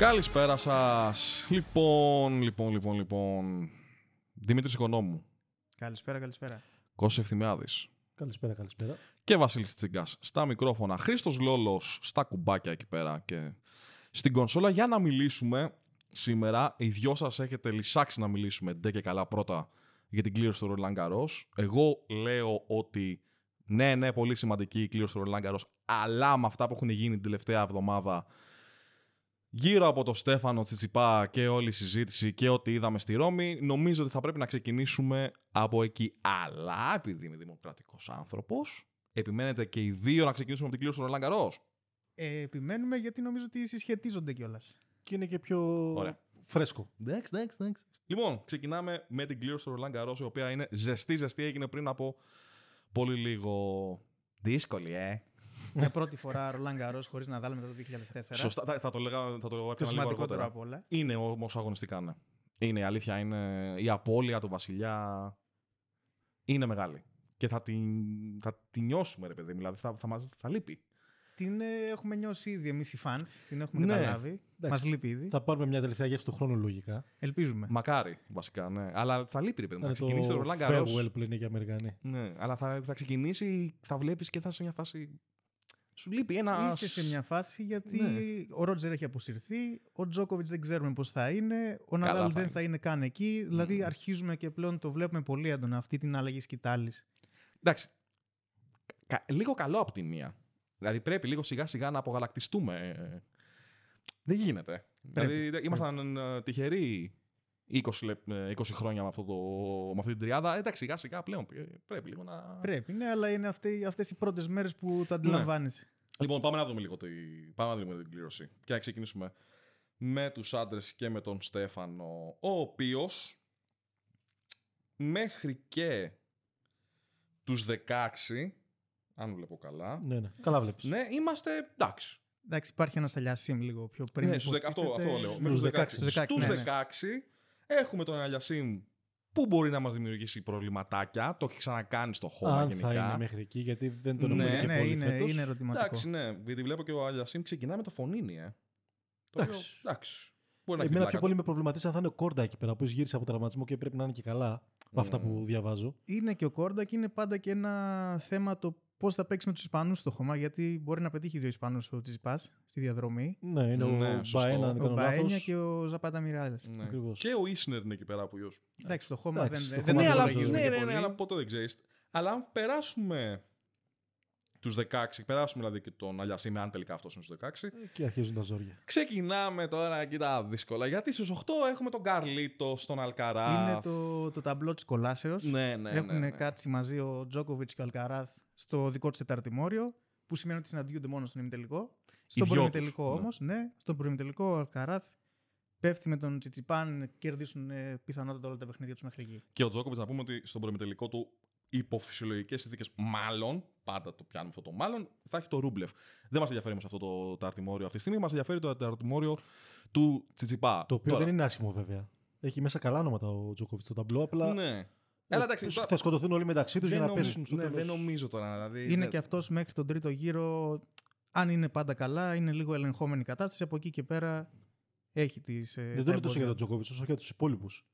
Καλησπέρα σας. Λοιπόν, λοιπόν, λοιπόν, λοιπόν. Δημήτρης Οικονόμου. Καλησπέρα, καλησπέρα. Κώστα Ευθυμιάδης. Καλησπέρα, καλησπέρα. Και Βασίλης Τσιγκάς στα μικρόφωνα. Χρήστος Λόλος στα κουμπάκια εκεί πέρα και στην κονσόλα για να μιλήσουμε σήμερα. Οι δυο σας έχετε λυσάξει να μιλήσουμε ντε και καλά πρώτα για την κλήρωση του Ρολάν Εγώ λέω ότι ναι, ναι, πολύ σημαντική η κλήρωση του Ρολάν αλλά με αυτά που έχουν γίνει την τελευταία εβδομάδα γύρω από τον Στέφανο Τσιτσιπά και όλη η συζήτηση και ό,τι είδαμε στη Ρώμη, νομίζω ότι θα πρέπει να ξεκινήσουμε από εκεί. Αλλά επειδή είμαι δημοκρατικός άνθρωπος, επιμένετε και οι δύο να ξεκινήσουμε από την κλήρωση του Ρολάν Καρός. Ε, επιμένουμε γιατί νομίζω ότι συσχετίζονται κιόλας. Και είναι και πιο Ωραία. φρέσκο. Εντάξει, εντάξει, εντάξει. Λοιπόν, ξεκινάμε με την κλήρωση του Ρολάν Καρός, η οποία είναι ζεστή, ζεστή. Έγινε πριν από πολύ λίγο. Δύσκολη, ε. Για πρώτη φορά Ρολάν Γκαρό χωρίς να δάλουμε μετά το 2004. Σωστά, θα- θα το λέγα, θα το λέγα Το ένα λίγο σημαντικότερο αργότερα. από όλα. Είναι όμως αγωνιστικά, ναι. Είναι η αλήθεια, είναι η απώλεια του βασιλιά. Είναι μεγάλη. Και θα την, θα την νιώσουμε, ρε παιδί μου. Δηλαδή θα, θα, μας, θα λείπει. Την ε, έχουμε νιώσει ήδη εμείς οι fans. Την έχουμε Ναι. καταλάβει. Μας Εντάξει. λείπει ήδη. Θα πάρουμε μια τελευταία γεύση του χρόνου λογικά. Ελπίζουμε. Μακάρι, βασικά, ναι. Αλλά θα λείπει, ρε παιδί μου. Είναι Θα ξεκινήσει το Roland Garros. farewell που λένε και οι Αμερικανοί. Ναι, αλλά θα, θα ξεκινήσει, θα βλέπεις και θα είσαι σε μια φάση. Σου λείπει ένας. Είσαι σε μια φάση γιατί Ναι. ο Ρότζερ έχει αποσυρθεί, ο Τζόκοβιτς δεν ξέρουμε πώς θα είναι, ο Καλά Ναδάλ θα δεν είναι. θα είναι καν εκεί. Δηλαδή αρχίζουμε και πλέον το βλέπουμε πολύ έντονα αυτή την αλλαγή σκητάλης. Εντάξει. Κα- λίγο καλό από τη μία. Δηλαδή πρέπει λίγο σιγά σιγά να απογαλακτιστούμε. Ε, Δεν γίνεται. Πρέπει. Δηλαδή δε- ήμασταν ε, τυχεροί 20, λεπ- ε, 20 χρόνια με, αυτό το, με αυτή την τριάδα. Εντάξει, σιγά σιγά πλέον ε, πρέπει λίγο να. Πρέπει, ναι, αλλά είναι αυτές οι πρώτες μέρες που Ναι. το αντιλαμβάνεσαι. Λοιπόν, πάμε να δούμε λίγο, τη... πάμε να δούμε την κλήρωση. Και να ξεκινήσουμε με τους άντρες και με τον Στέφανο, ο οποίος μέχρι και τους 16, αν βλέπω καλά, Ναι, ναι. Καλά βλέπεις. ναι, είμαστε εντάξει. Εντάξει, υπάρχει ένας Αλιασίμ λίγο πιο πριν. ναι, που στους 10, αυτό, υποτίθεται αυτό λέω. στους Μέχρι τους 16. 16, στους 16, Στους ναι, ναι. 16 έχουμε τον Αλιασίμ που μπορεί να μας δημιουργήσει προβληματάκια; Το έχει ξανακάνει στο χώμα Αν γενικά. θα είναι μέχρι εκεί, γιατί δεν τον Ναι, έχουμε Ναι, και ναι, πολύ είναι, φέτος. είναι ερωτηματικό. Εντάξει, ναι, γιατί βλέπω και ο Αλιασίμ ξεκινάει με το φωνήνι, ε. Το Εντάξει. οποίο, εντάξει. Μπορεί να έχει Εμένα πλάκα πιο του. πολύ με προβληματίζει αν θα είναι ο Κόρντα εκεί πέρα, που γύρισε από τραυματισμό και πρέπει να είναι και καλά. Από αυτά που διαβάζω. Είναι και ο Κόρντα και είναι πάντα και ένα θέμα το πώς θα παίξει με τους Ισπανούς στο χώμα. Γιατί μπορεί να πετύχει δύο Ισπανούς ο Τσιπά στη διαδρομή. Ναι, είναι Ναι, ο σωστό. Μπαένα, αν δεν Ο κάνω Μπαένια λάθος. και ο Ζαπάτα Μιράλες. Ναι. Ακριβώς. Και ο Ίσνερ είναι εκεί πέρα που γιος. Εντάξει, στο χώμα Εντάξει, δεν, στο δεν χώμα Ναι, δεν αλλά, υπολογίζουμε ναι, και ναι, ναι, πολύ. αλλά ποτέ δεν ξέρεις. Αλλά αν περάσουμε τους 16, περάσουμε δηλαδή και τον Αλιασίμ, αν τελικά αυτός είναι στους 16, Και αρχίζουν τα ζόρια. ξεκινάμε τώρα εκεί τα δύσκολα. Γιατί στους 8 έχουμε τον Καρλίτο, τον Αλκαράθ. Είναι το, το ταμπλό της κολάσεως. Ναι, ναι, Έχουν ναι, ναι. κάτσει μαζί ο Τζόκοβιτς και ο Αλκαράθ στο δικό του τεταρτημόριο. Που σημαίνει ότι συναντιούνται μόνο στον ημιτελικό. Στον δυο προημιτελικό τους, ναι. όμως, ναι. Στον προημιτελικό ο Αλκαράθ πέφτει με τον Τσιτσιπάν, κερδίσουν ε, πιθανότατα όλα τα παιχνίδια τους μέχρι εκεί. Και ο Τζόκοβιτς να πούμε ότι στον προμετελικό του υπό φυσιολογικέ συνθήκες, μάλλον, πάντα το πιάνουμε αυτό το μάλλον, θα έχει το Ρούμπλεφ. Δεν μας ενδιαφέρει όμως αυτό το ταρτιμόριο αυτή τη στιγμή, μας ενδιαφέρει το ταρτιμόριο του Τσιτσιπά. Το οποίο Τώρα, δεν είναι άσχημο βέβαια. Έχει μέσα καλά όνοματα ο Τζόκοβιτς στο ταμπλό. Απλά Ναι. Αλλά εντάξει, τώρα- θα σκοτωθούν όλοι μεταξύ τους για δεν, να νομι- πέσουν στο ναι, τέλος. δεν νομίζω τώρα. Δηλαδή, Είναι δεν- και αυτός μέχρι τον τρίτο γύρο. Αν είναι πάντα καλά, είναι λίγο ελεγχόμενη κατάσταση. Από εκεί και πέρα έχει τις. Δεν το λέω τόσο για τον Τζόκοβιτ, όσο για τους υπόλοιπους.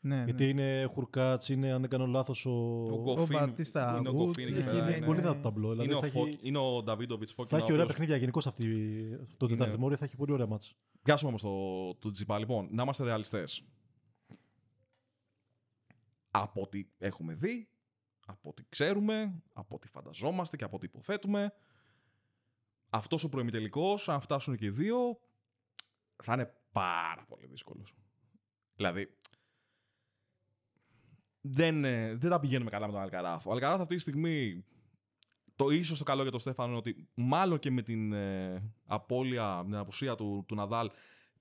Ναι, Γιατί ναι. είναι Χουρκάτς, είναι αν δεν κάνω λάθος ο. Ο Ο Γκοφίν, Μπατίστα είναι ο Αγούτ, Γκοφίν εκεί έχει- πέρα, έχει είναι- πολύ δυνατό ταμπλό. Δηλαδή είναι, ο θα Φοκ- έχει, είναι ο Νταβίντοβιτς Φόκ. θα έχει ωραία παιχνίδια γενικώς αυτό το Είναι- τεταρτημόριο, θα έχει πολύ ωραία μάτσα. Πιάσουμε όμως το, το Τσιπά. Λοιπόν, να είμαστε ρεαλιστές. Από ό,τι έχουμε δει, από ό,τι ξέρουμε, από ό,τι φανταζόμαστε και από ό,τι υποθέτουμε, αυτός ο προημιτελικός, αν φτάσουν και οι δύο, θα είναι πάρα πολύ δύσκολος. Δηλαδή, δεν, ε, δεν τα πηγαίνουμε καλά με τον Αλκαράθ. Ο Αλκαράθ αυτή τη στιγμή, το ίσως το καλό για τον Στέφανο είναι ότι μάλλον και με την ε, απώλεια, με την απουσία του, του Ναδάλ,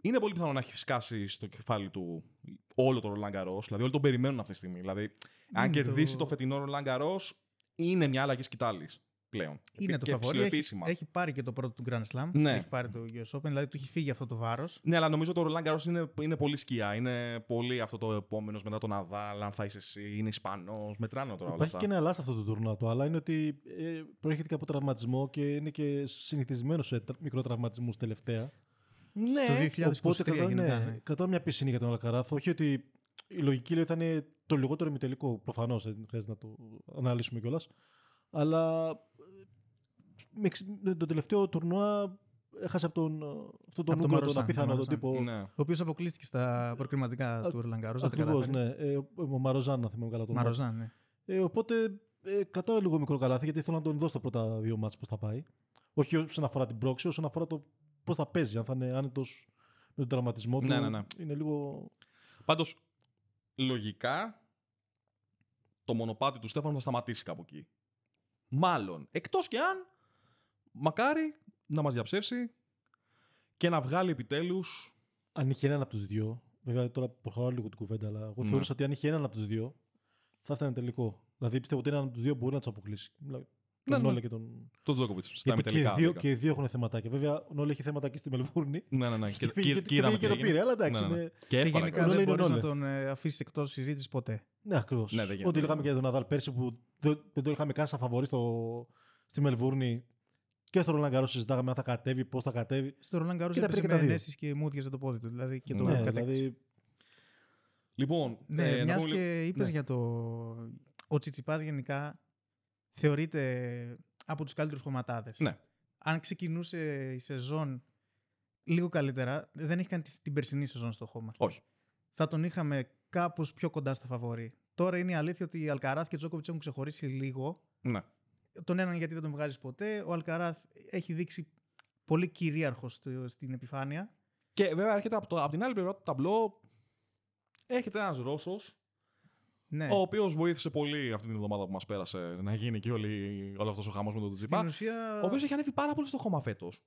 είναι πολύ πιθανό να έχει σκάσει στο κεφάλι του όλο το Ρολάν Γκαρός. Δηλαδή, όλοι τον περιμένουν αυτή τη στιγμή. Δηλαδή, αν Είναι κερδίσει το, το φετινό Ρολάν Γκαρός, είναι μια αλλαγή σκητάλης πλέον. Είναι το και φαβόρι. Έχει, ψηλοεπίσημα. έχει πάρει και το πρώτο του Grand Slam. Ναι. Έχει πάρει το US Open, δηλαδή του έχει φύγει αυτό το βάρος. Ναι, αλλά νομίζω το Ρολάν Γκαρός είναι, είναι πολύ σκιά. Είναι πολύ αυτό το επόμενος μετά τον Ναδάλ. Αν θα είσαι εσύ, είναι Ισπανός. Μετράνε τώρα όλα Υπάρχει αυτά. και ένα αλλά σε αυτό το τουρνουά. Το αλλά είναι ότι ε, προέρχεται και από τραυματισμό και είναι και συνηθισμένος σε τρα- μικρό τραυματισμού τελευταία. Ναι, 2023 οπότε κρατάω, γενικά, ναι, ναι. κρατάω μια πισινή για τον Αλκαράθ. Όχι ότι η λογική λέει θα είναι το λιγότερο ημιτελικό. Προφανώς δεν χρειάζεται να το αναλύσουμε κιόλας. Αλλά ε, με, εξ- με το τελευταίο τουρνουά έχασε από τον, αυτόν τον Από τον Ούγκο, τον Μαροσάν, απίθανο τον τον τύπο. Ναι. Ο οποίος αποκλείστηκε στα προκριματικά του Ρολαν Γκάρος. δεν τα Ακριβώ, κατάφερε. ναι. Ε, ο- ο Μαροζάν, να θυμάμαι καλά τον Μαροζάν, ναι. Ε, οπότε ε, κρατάω λίγο μικρό καλάθι γιατί θέλω να τον δω στα πρώτα δύο μάτς πώς θα πάει. Όχι όσον αφορά την πρόξη, όσον αφορά το πώς θα παίζει. Αν θα είναι άνετος με τον τραυματισμό του. Ναι, ναι, ναι. Είναι λίγο. Πάντως, λογικά, το μονοπάτι του Στέφανου θα σταματήσει κάπου εκεί. Μάλλον. Εκτός και αν, μακάρι να μας διαψεύσει και να βγάλει επιτέλους... Αν είχε έναν από τους δύο. Βέβαια τώρα προχωράω λίγο την κουβέντα, αλλά εγώ Ναι. θεωρούσα ότι αν είχε έναν από τους δύο θα ήταν τελικό. Δηλαδή πιστεύω ότι έναν από τους δύο μπορεί να τους αποκλείσει. Μιλάω Ναι, τον ναι. Νόλε και τον. Το Τζόκοβιτς στα Γιατί και οι, ημιτελικά. δύο, βρήκα. και οι δύο έχουν θεματάκια. Βέβαια, ο Νόλε έχει θέματα και στη Μελβούρνη. Ναι, ναι, ναι. Και Και, πήγε και, και- και, και είδαμε πήγε και τι το πήρε, έγινε. αλλά εντάξει, Ναι, ναι. είναι- Και Και εύκολα. γενικά Νόλε δεν είναι μπορείς να Νόλε. τον ε, αφήσεις εκτός συζήτησης ποτέ. Ναι, ακριβώς. Ναι, δεν γίνεται. Ό,τι λέγαμε και για τον Ναδάλ πέρσι που δεν, δεν το είχαμε καν σαν φαβορή στο, στη Μελβούρνη και στο Ρολάν Γκαρό συζητάγαμε αν θα κατέβει, πώς θα κατέβει. Στο Ρολαν Γκάρος Και τα έπεσε πήρε και τα με δύο. ενέσεις και μου έδιαζε το πόδι του. Δηλαδή και το Ναι, κατέκτησε. δηλαδή, Λοιπόν, Ναι, ε, να μιας πούμε λίγο- και είπες ναι. για το. Ο Τσιτσιπάς γενικά θεωρείται από τους καλύτερους χωματάδες. Ναι. Αν ξεκινούσε η σεζόν λίγο καλύτερα, δεν έχει κάνει τη- την περσινή σεζόν στο χώμα. Όχι. Θα τον είχαμε κάπως πιο κοντά στα φαβορή. Τώρα είναι η αλήθεια ότι οι Αλκαράθ και ο Τζόκοβιτς έχουν ξεχωρίσει λίγο. Ναι. Τον έναν γιατί δεν τον βγάζεις ποτέ. Ο Αλκαράθ έχει δείξει πολύ κυρίαρχο στο- στην επιφάνεια. Και βέβαια έρχεται από, το, από την άλλη πλευρά του ταμπλό. Έρχεται ένας Ρώσος, Ναι. ο οποίος βοήθησε πολύ αυτή την εβδομάδα που μας πέρασε να γίνει και όλη, όλο αυτός ο χαμός με τον Τζιπά. Στην ουσία. Ο οποίος έχει ανέβει πάρα πολύ στο χώμα φέτος.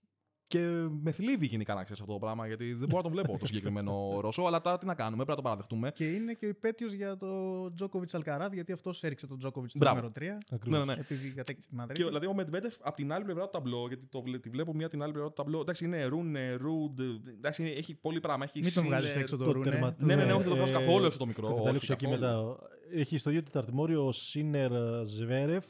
Και με θλίβει γενικά να ξέρεις αυτό το πράγμα, γιατί δεν μπορώ να τον βλέπω το συγκεκριμένο Ρώσο. Αλλά τώρα τι να κάνουμε, πρέπει να το παραδεχτούμε. Και είναι και ο υπέτειος για το Τζόκοβιτ Αλκαράθ, γιατί αυτός έριξε τον Τζόκοβιτ στο Μπράβο. νούμερο 3. ακριβώς. Ναι, ναι. Επειδή κατέκτησε τη Και Μαδρίτη. δηλαδή ο Μετβέντεφ από την άλλη πλευρά του ταμπλό, γιατί το, βλέ- τη βλέπω μία την άλλη πλευρά του ταμπλό. Εντάξει, είναι Ρούνε, Ρουντ. Εντάξει, είναι- έχει πολύ πράγμα. Έχει Μην τον Σίνερ. βγάζει έξω το το Ρούνε. τερμα- Ναι, ναι, ναι, όχι, δεν το Ε, βγάζω καθόλου έξω το μικρό. Θα όχι, καταλήξω εκεί καθόλου. μετά. Έχει στο ίδιο τεταρτημόριο ο Σίνερ ε, Ζβέρεφ.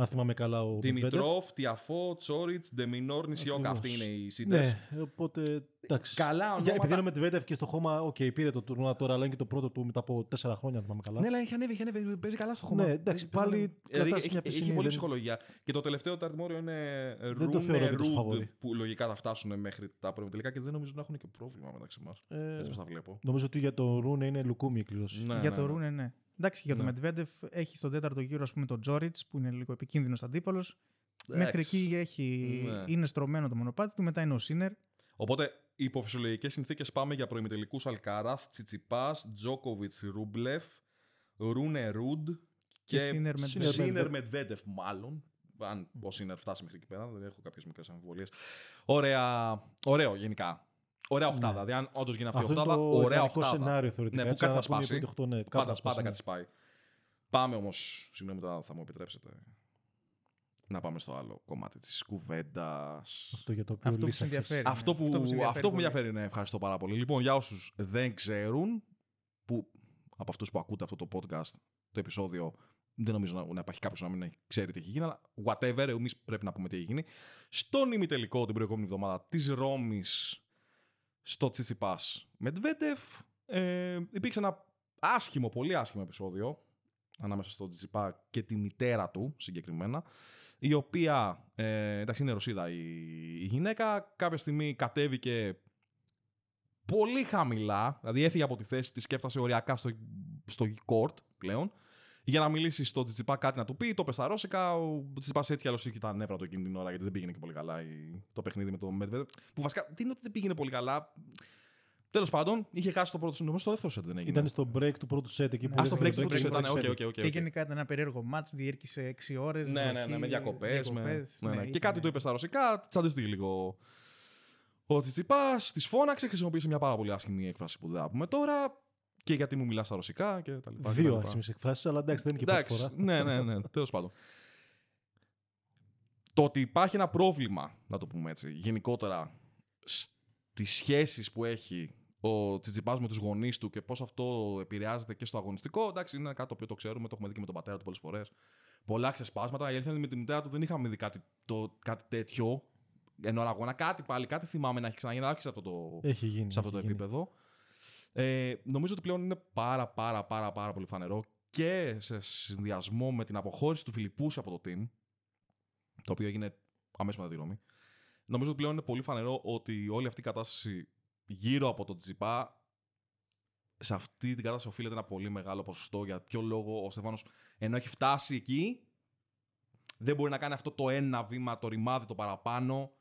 Αν θυμάμαι καλά ο Μετβέντεφ. Δημητρόφ, Τιαφό, Τσόριτς, Ντεμινόρ, Νησιόκα. Ακριβώς. Αυτοί είναι οι Σίντερ. Ναι, οπότε εντάξει. Καλά Για, ονόματα. επειδή είναι ο Μετβέντεφ και στο χώμα, οκ, πήρε το τουρνουά τώρα, αλλά είναι και το πρώτο του μετά από τέσσερα χρόνια, αν θυμάμαι καλά. Ναι, αλλά έχει ανέβει, έχει ανέβει. Παίζει καλά στο χώμα. Ναι, εντάξει, Παίζει πάλι καλά. Δηλαδή, κρατάς έχει, μια έχει πισινή, πολύ δεν- ψυχολογία. Και το τελευταίο ταρτιμόριο είναι το Ρούνε, θεωρώ και τους Ρουντ, φαβορί. που λογικά θα φτάσουν μέχρι τα προημιτελικά και δεν νομίζω να έχουν και πρόβλημα μεταξύ μας. Ε, Έτσι όπως τα βλέπω. νομίζω ότι για το Ρούνε είναι λουκούμι η κλήρωση. Ναι, για ναι, το ναι. Ρούνε, ναι. Εντάξει, και για Ναι. το Μετβέντεφ έχει στον τέταρτο γύρο ας πούμε, τον Τζόριτς, που είναι λίγο επικίνδυνος αντίπαλος. Μέχρι Εντάξει. εκεί έχει, Ναι. είναι στρωμένο το μονοπάτι του, μετά είναι ο Σίνερ. Οπότε, υπό φυσιολογικέ συνθήκες πάμε για προημιτελικούς Αλκάραθ, Τσιτσιπάς, Τζόκοβιτς, Ρούμπλεφ, Ρούνε Ρουντ και, Και Σίνερ Μετβέντεφ. Σίνερ Μετβέντεφ, μάλλον. Αν ο Σίνερ φτάσει μέχρι εκεί πέρα, δεν έχω κάποιες μικρές αμφιβολίες. Ωραία. Ωραίο γενικά. Ωραία οχτάδα. Δηλαδή, αν όντως γίνει αυτή η Αυτό είναι οχτάδα, το ωραία ιδανικό οχτάδα. σενάριο θεωρητικά. Ναι, που έτσι, κάτι να θα πούνε οι σπάσει. πρώτοι οχτώ, ναι, κάτι Πάντα, θα σπάσει, πάντα ναι. κάτι σπάει. Πάμε όμως, συγγνώμη τώρα θα μου επιτρέψετε, να πάμε στο άλλο κομμάτι της κουβέντας. Αυτό για το οποίο Αυτό που σε λύσαξες. ενδιαφέρει. Αυτό που, Αυτό που σε ενδιαφέρει αυτό που με πολύ. ενδιαφέρει, ναι, ευχαριστώ πάρα πολύ. Λοιπόν, για όσους δεν ξέρουν, που από αυτούς που ακούτε αυτό το podcast, το επεισόδιο, δεν νομίζω να, να υπάρχει κάποιος να μην ξέρει τι έχει γίνει, αλλά whatever, εμείς πρέπει να πούμε τι έχει γίνει. Στον ημιτελικό την προηγούμενη εβδομάδα της Ρώμης στο Τσιτσιπά Μετβέντεφ, ε, υπήρξε ένα άσχημο, πολύ άσχημο επεισόδιο ανάμεσα στον Τσιτσιπά και τη μητέρα του συγκεκριμένα, η οποία, ε, εντάξει είναι Ρωσίδα η, η γυναίκα, κάποια στιγμή κατέβηκε πολύ χαμηλά, δηλαδή έφυγε από τη θέση της και έφτασε οριακά στο, στο court πλέον, για να μιλήσει στον Τσιτσιπά κάτι να του πει, το πες στα ρώσικα. Ο Τσιτσιπά έτσι κι αλλιώς είχε τα νεύρα του εκείνη την ώρα γιατί δεν πήγαινε και πολύ καλά η- το παιχνίδι με τον Medvedev. Που βασικά δεν είναι ότι δεν πήγαινε πολύ καλά. Τέλος πάντων, είχε χάσει το πρώτο νομίζω στο δεύτερο set δεν έγινε. Ήταν στο break του πρώτου set εκεί που Α, στο break έγινε του πρώτου set ήταν. break OK, set. OK, OK. Και γενικά ήταν ένα περίεργο μάτς, διήρκησε 6 ώρες. Ναι, ναι, ναι, με διακοπές. Ναι, ναι. Και ήταν- κάτι του είπε στα ρωσικά, τσαντίστηκε λίγο. Ο Τσιτσιπάς τη φώναξε, χρησιμοποίησε μια πάρα πολύ άσχημη έκφραση που δεν θα πούμε τώρα. Και γιατί μου μιλάς στα ρωσικά και τα λοιπά. και τα Δύο λοιπά. άσχημες εκφράσεις, αλλά εντάξει, δεν είναι και πρώτη Εντάξει, φορά. ναι, ναι, ναι, τέλος πάντων. Το ότι υπάρχει ένα πρόβλημα, να το πούμε έτσι, γενικότερα στις σχέσεις που έχει ο Τσιτσιπά με τους γονείς του και πώς αυτό επηρεάζεται και στο αγωνιστικό, εντάξει, είναι κάτι το οποίο το ξέρουμε, το έχουμε δει και με τον πατέρα του πολλές φορές. Πολλά ξεσπάσματα. Η αλήθεια είναι ότι με τη μητέρα του δεν είχαμε δει κάτι, το, κάτι τέτοιο ενώ αγώνα. Κάτι πάλι, κάτι θυμάμαι να έχει ξαναγίνει, αλλά όχι σε αυτό το, Έχει γίνει. σε αυτό το έχει γίνει. επίπεδο. Ε, νομίζω ότι πλέον είναι πάρα πάρα πάρα πάρα πολύ φανερό και σε συνδυασμό με την αποχώρηση του Φιλιππούση από το team, το οποίο έγινε αμέσως μετά τη Ρώμη, νομίζω ότι πλέον είναι πολύ φανερό ότι όλη αυτή η κατάσταση γύρω από τον Τζιπά σε αυτή την κατάσταση οφείλεται ένα πολύ μεγάλο ποσοστό. Για ποιο λόγο ο Στέφανος ενώ έχει φτάσει εκεί, δεν μπορεί να κάνει αυτό το ένα βήμα, το ρημάδι το παραπάνω,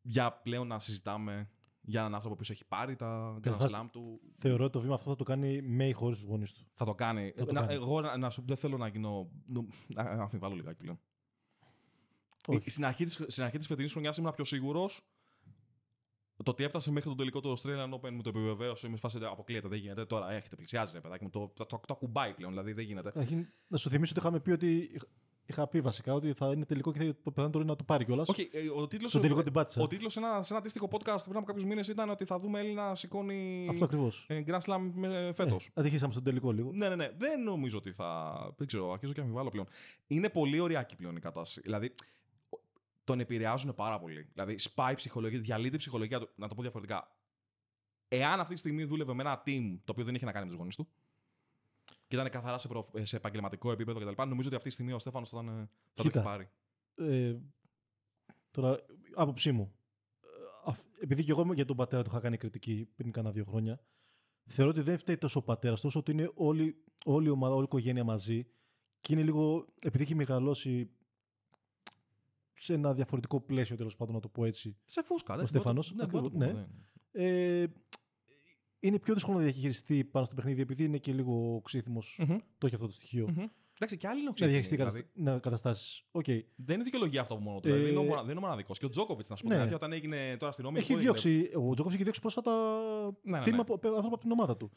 για πλέον να συζητάμε για έναν άνθρωπο που έχει πάρει τα Grand Καταρχάς, Slam του. Θεωρώ ότι το βήμα αυτό θα το κάνει με ή χωρίς τους γονείς του. Θα το κάνει. Θα το να, κάνει. Εγώ να, να σου δεν θέλω να γίνω. νο- Να να αμφιβάλλω λιγάκι πλέον. Όχι. Στην αρχή, της, στην αρχή της φετινής χρονιάς ήμουν πιο σίγουρος. Το ότι έφτασε μέχρι τον τελικό του Australian Open μου το επιβεβαίωσε. Με φάση αποκλείεται, δεν γίνεται. Τώρα έχετε, πλησιάζει ρε παιδάκι μου. Το, το, το, το ακουμπάει πλέον, δηλαδή δεν γίνεται. Καταρχήν, Να σου θυμίσω ότι είχαμε πει ότι. Είχα- Είχα πει βασικά ότι θα είναι τελικό και θα το πιθανότερο είναι να το πάρει κιόλας. Όχι, ε, ο τίτλος, Στο τελικό την πάτησα. ο τίτλος σε ένα, σε ένα αντίστοιχο podcast πριν από κάποιους μήνες ήταν ότι θα δούμε Έλληνα να σηκώνει Αυτό ακριβώς. ε, Grand Slam φέτος. Ε, Ατυχήσαμε στον τελικό λίγο. Ναι, ναι, ναι. Δεν νομίζω ότι θα. Δεν ξέρω, αρχίζω και αμφιβάλλω πλέον. Είναι πολύ ωριακή πλέον η κατάσταση. Δηλαδή, τον επηρεάζουν πάρα πολύ. Δηλαδή, σπάει η ψυχολογία, διαλύεται η ψυχολογία του. Να το πω διαφορετικά. Εάν αυτή τη στιγμή δούλευε με ένα team το οποίο δεν είχε να κάνει με τους γονείς του και ήταν καθαρά σε, προ... σε επαγγελματικό επίπεδο κτλ., νομίζω ότι αυτή τη στιγμή ο Στέφανος θα, ήταν, θα το Κοίτα. είχε πάρει. Ε, τώρα, άποψή μου. Ε, αφ- Επειδή και εγώ για τον πατέρα του είχα κάνει κριτική πριν κάνα δύο χρόνια, θεωρώ ότι δεν φταίει τόσο ο πατέρας, τόσο ότι είναι όλη, όλη η ομάδα, όλη η οικογένεια μαζί και είναι λίγο. Επειδή έχει μεγαλώσει σε ένα διαφορετικό πλαίσιο, τέλος πάντων, να το πω έτσι. Σε φούσκα, δεν Ο Στέφανος, Ναι, μπορώ να το ακριβώς, πω, ναι. δεν- Ε, είναι πιο δύσκολο να διαχειριστεί πάνω στο παιχνίδι, επειδή είναι και λίγο ξύθιμο. Μμμ, Το έχει αυτό το στοιχείο. μμμ. Εντάξει, και άλλοι είναι Να οξύτιμοι, διαχειριστεί δηλαδή. δηλαδή. καταστάσεις. Οκ. Δεν είναι δικαιολογία αυτό από μόνο του. Ε, Δηλαδή, δεν είναι ο μονα- δεν είναι ο μοναδικός. Και ο Τζόκοβιτς, να σου πω ναι. την αλήθεια, όταν έγινε τώρα στη Ρώμη. Έχει εγώ δεν διώξει, ο Τζόκοβιτς έχει διώξει πρόσφατα Ναι, ναι, team ναι. από, από- άνθρωπο από την ομάδα του.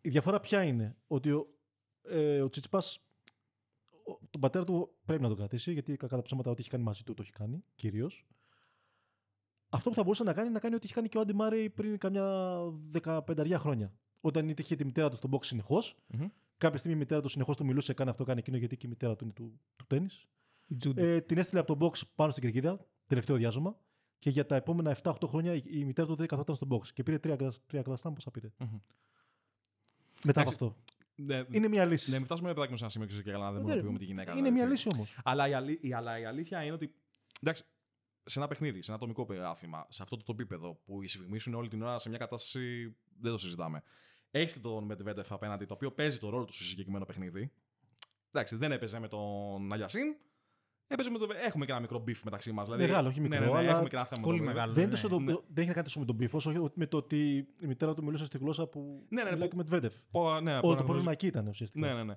Η διαφορά ποια είναι, ότι ο, ε, ο Τσιτσιπάς, ο- τον πατέρα του πρέπει να τον κρατήσει, γιατί κακά τα ψέματα ό,τι έχει κάνει μαζί του το έχει κάνει, κυρίως. Αυτό που θα μπορούσε να κάνει είναι να κάνει ό,τι έχει κάνει και ο Άντι Μάρεϊ πριν καμιά 15 χρόνια. Όταν είτε είχε τη μητέρα του στον box συνεχώς, Μμμ. κάποια στιγμή η μητέρα του συνεχώς του μιλούσε, κάνει αυτό, κάνει εκείνο, γιατί και η μητέρα του είναι του, του τέννη. Η Τζούντι. Ε, την έστειλε από τον box πάνω στην κερκίδα, τελευταίο διάζωμα. Και για τα επόμενα 7-8 χρόνια η, η μητέρα του δεν καθόταν στον box. Και πήρε τρία, γκρας- τρία κλαστά, πόσα πήρε. Μμμ. Μετά από Εντάξει, αυτό. Ναι, Είναι μια λύση. Ναι, μην φτάσουμε παιδάκι μου σε ένα σημείο και καλά να δεν Δεν- μπορούμε να πούμε τη γυναίκα. είναι δηλαδή, μια έτσι. λύση όμως. Αλλά η, αλή, η, αλλά η αλήθεια είναι ότι. Εντάξει, σε ένα παιχνίδι, σε ένα ατομικό άθλημα, σε αυτό το επίπεδο που οι σφιγμοί σου είναι όλη την ώρα σε μια κατάσταση. Δεν το συζητάμε. Έχεις και τον Μετβέντεφ απέναντι, το οποίο παίζει το ρόλο του στο συγκεκριμένο παιχνίδι. Εντάξει, δεν έπαιζε με τον Αλιασίν. Έπαιζε με το... Έχουμε και ένα μικρό beef μεταξύ μας. Δηλαδή, Μεγάλο, όχι μικρό, Ναι, ναι, ναι, αλλά έχουμε και ένα θέμα. πολύ με το- μεγάλο. Δεν, ναι. είναι τόσο το- ναι. δεν έχει να κάνει τόσο με τον πίφο, όσο με το ότι η μητέρα του μιλούσε στη γλώσσα που Ναι, ναι, ναι, μιλάει που- και με Τβέντεφ. Πω- ναι, Όλο πω- το πρόβλημα εκεί ήταν ουσιαστικά. Ναι, ναι, ναι.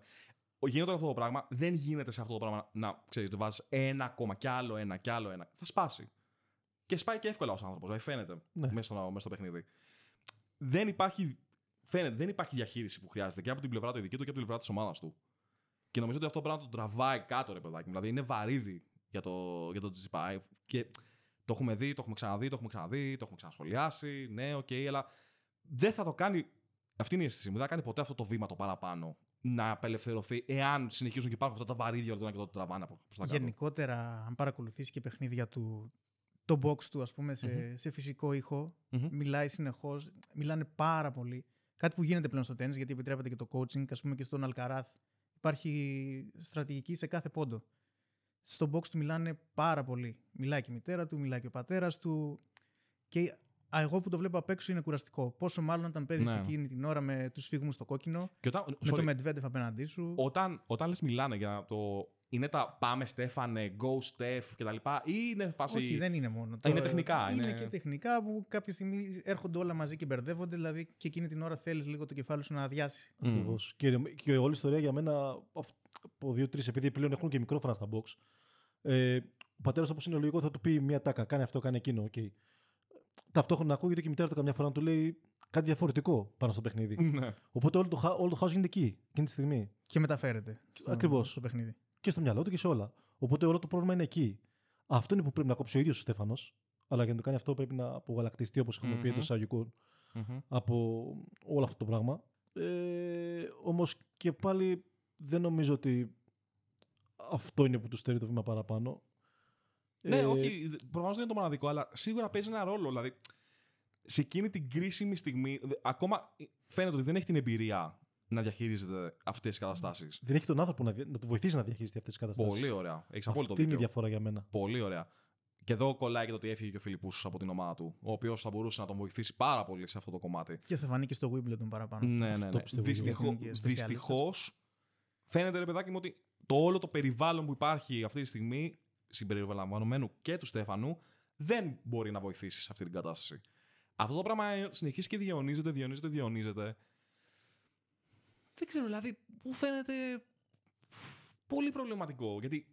Ο- Γινόταν αυτό το πράγμα. Δεν γίνεται σε αυτό το πράγμα να ξέρεις, το βάζεις ένα ακόμα κι άλλο ένα κι άλλο ένα. Θα σπάσει. Και σπάει και εύκολα ως άνθρωπος. Δηλαδή φαίνεται Ναι. μέσα, στο, μέσα στο παιχνίδι. Δεν υπάρχει, φαίνεται, δεν υπάρχει διαχείριση που χρειάζεται και από την πλευρά του ειδική του και από την πλευρά της ομάδας του. Και νομίζω ότι αυτό το πράγμα το τραβάει κάτω, ρε παιδάκι μου. Δηλαδή είναι βαρύδι για το, για το GPI. Και το έχουμε δει, το έχουμε ξαναδεί, το έχουμε ξαναδεί, το έχουμε ξανασχολιάσει. Ναι, οκ, αλλά δεν θα το κάνει. Αυτή είναι η αίσθηση μου. Δεν θα κάνει ποτέ αυτό το βήμα το παραπάνω να απελευθερωθεί εάν συνεχίζουν και υπάρχουν αυτά τα βαρύδια όλο τον και το τραβάνε από προς τα κάτω. Γενικότερα, αν παρακολουθήσει και παιχνίδια του, το box του, ας πούμε, σε, σε φυσικό ήχο, Μμμ. μιλάει συνεχώς, μιλάνε πάρα πολύ. Κάτι που γίνεται πλέον στο τέννις, γιατί επιτρέπεται και το coaching, ας πούμε και στον Αλκαράθ. Υπάρχει στρατηγική σε κάθε πόντο. Στο box του μιλάνε πάρα πολύ. Μιλάει και η μητέρα του, μιλάει και ο πατέρας του. Και α, εγώ που το βλέπω απ' έξω είναι κουραστικό. Πόσο μάλλον όταν παίζεις Ναι. εκείνη την ώρα με τους φύγμου στο κόκκινο, Και όταν, με sorry, το Medvedev απέναντί σου. όταν, όταν λες μιλάνε για το. Είναι τα πάμε Στέφανε, go Steph κτλ. Ή είναι φάση. Όχι, δεν είναι μόνο. είναι τεχνικά, Είναι, είναι- και τεχνικά που κάποια στιγμή έρχονται όλα μαζί και μπερδεύονται. Δηλαδή και εκείνη την ώρα θέλεις λίγο το κεφάλι σου να αδειάσει. Μμ. Ακριβώς. Και, και όλη η ιστορία για μένα αυ- από δύο-τρεις, επειδή πλέον έχουν και μικρόφωνα στα box. Ε, ο πατέρας, όπως είναι λογικό, θα του πει μια τάκα, κάνει αυτό, κάνει εκείνο. Okay. Ταυτόχρονα ακούγεται και η μητέρα του καμιά φορά να του λέει κάτι διαφορετικό πάνω στο παιχνίδι. Ναι. Οπότε όλο το, χα- όλο το χάος γίνεται εκεί, εκείνη τη στιγμή. Και μεταφέρεται στο, Ακριβώς. στο παιχνίδι. Και στο μυαλό του και σε όλα. Οπότε όλο το πρόβλημα είναι εκεί. Αυτό είναι που πρέπει να κόψει ο ίδιος ο Στέφανος. Αλλά για να το κάνει αυτό πρέπει να απογαλακτιστεί, όπως έχουμε πει Μμμ. εντός εισαγωγικών, Μμμ. από όλο αυτό το πράγμα. Ε, Όμως και πάλι δεν νομίζω ότι αυτό είναι που του στερεί το βήμα παραπάνω. Ναι, Ε, όχι, προφανώς δεν είναι το μοναδικό, αλλά σίγουρα παίζει ένα ρόλο. Δηλαδή, σε εκείνη την κρίσιμη στιγμή, δε- ακόμα φαίνεται ότι δεν έχει την εμπειρία να διαχειρίζεται αυτές τις καταστάσεις. Δεν έχει τον άνθρωπο να, δια- να του βοηθήσει να διαχειριστεί αυτές τις καταστάσεις. Πολύ ωραία. Έχεις απόλυτο Αυτή είναι η δίκιο. διαφορά για μένα. Πολύ ωραία. Και εδώ κολλάει και το ότι έφυγε και ο Φιλιππούς από την ομάδα του, ο οποίος θα μπορούσε να τον βοηθήσει πάρα πολύ σε αυτό το κομμάτι. Και θα φανεί και στο Wimbledon παραπάνω. Ναι, ναι, Αυτό ναι. πιστεύω Δυστυχώ, εγώ. Και σπεσιαλίστες. δυστυχώς, φαίνεται ρε παιδάκι μου ότι το όλο το περιβάλλον που υπάρχει αυτή τη στιγμή, συμπεριλαμβανομένου και του Στέφανου, δεν μπορεί να βοηθήσει σε αυτή την κατάσταση. Αυτό το πράγμα συνεχίζει και διαιωνίζεται, διαιωνίζεται, διαιωνίζεται. Δεν ξέρω, δηλαδή, μου φαίνεται πολύ προβληματικό. Γιατί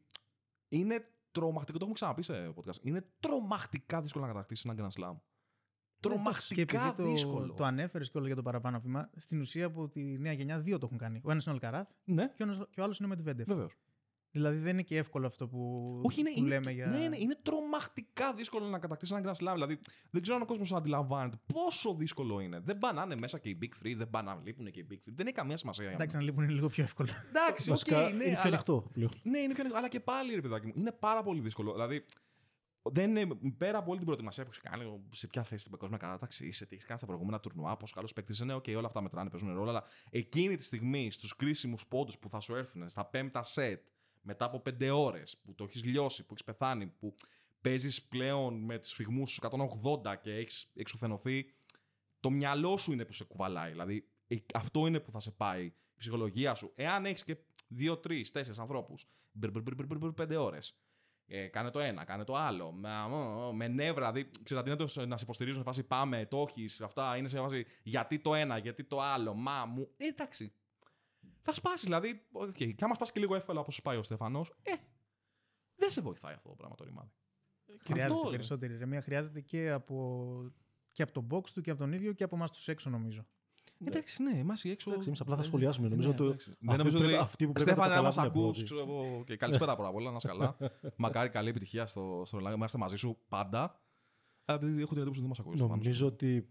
είναι τρομακτικό, το έχουμε ξαναπεί σε podcast. Είναι τρομακτικά δύσκολο να κατακτήσεις ένα Grand Slam. Και Τρομακτικά επειδή το, δύσκολο. το ανέφερες και όλο για το παραπάνω βήμα, στην ουσία από τη νέα γενιά δύο το έχουν κάνει. Ο ένας είναι ο Αλκαράθ Ναι, και ο, και ο άλλος είναι ο Μετβέντεφ. βεβαίως. Δηλαδή δεν είναι και εύκολο αυτό που, Όχι, είναι, που είναι, λέμε για. ναι, ναι, είναι τρομακτικά δύσκολο να κατακτήσει ένα Grand Slam. Δηλαδή, δεν ξέρω αν ο κόσμος αντιλαμβάνεται πόσο δύσκολο είναι. Δεν πάνε να είναι μέσα και οι Big Three, δεν πάνε να λείπουν και οι Big Three. Δεν έχει καμία σημασία για Εντάξει, μένα. να λείπουν είναι λίγο πιο εύκολο. Εντάξει, οκ, Βασικά ναι, είναι πιο αλλά, ανοιχτό πλέον. ναι, είναι πιο ανοιχτό. Αλλά και πάλι, ρε παιδάκι μου, είναι πάρα πολύ δύσκολο. Δηλαδή, δεν είναι, πέρα από όλη την προετοιμασία που έχει κάνει, σε ποια θέση στην παγκόσμια κατάταξη είσαι, τι έχεις κάνει στα προηγούμενα τουρνουά, πόσο καλό παίκτης είναι, οκ, όλα αυτά μετράνε, παίζουν ρόλο. Αλλά εκείνη τη στιγμή, στους κρίσιμους πόντους που θα σου έρθουν, στα πέμπτα σετ, μετά από πέντε ώρες, που το έχεις λιώσει, που έχεις πεθάνει, που παίζεις πλέον με του φυγμούς σου 180 και έχεις εξουθενωθεί, το μυαλό σου είναι που σε κουβαλάει. Δηλαδή, ε, αυτό είναι που θα σε πάει η ψυχολογία σου. Εάν έχεις και δύο, τρεις, τέσσερις ανθρώπους, πέντε ώρες. Ε, κάνε το ένα, κάνε το άλλο. Με, με νεύρα, δηλαδή, ξέρετε, αντί να, το- να σε υποστηρίζουν σε φάση πάμε, το έχεις, αυτά, είναι σε φάση γιατί το ένα, γιατί το άλλο, μα μου. Ε, εντάξει. Θα σπάσει, δηλαδή. Okay. Και άμα σπάσει και λίγο εύκολα όπως πάει ο Στεφανός, ε, δεν σε βοηθάει αυτό το πράγμα το ρημάδι. Χρειάζεται είναι. περισσότερη ηρεμία. Χρειάζεται και από, και από τον box του και από τον ίδιο και από εμάς τους έξω, νομίζω. Εντάξει, ναι, εμάς οι έξω. Εντάξει, εμείς απλά θα Ε, σχολιάσουμε. ναι, Νομίζω ότι εντάξει. αυτοί Δεν νομίζω πρέπει- ότι. αυτοί που πρέπει να το Στέφανε, άμα σε καταλάβουν ακούς, πρώτοι. ξέρω εγώ. και καλησπέρα πρώτα απ' όλα, να είσαι καλά. Μακάρι καλή επιτυχία στο, στο Ρολάγκ. Είμαστε μαζί σου πάντα. Αλλά επειδή έχω την εντύπωση ότι δεν μας ακούει. ο Στέφανος. Νομίζω ότι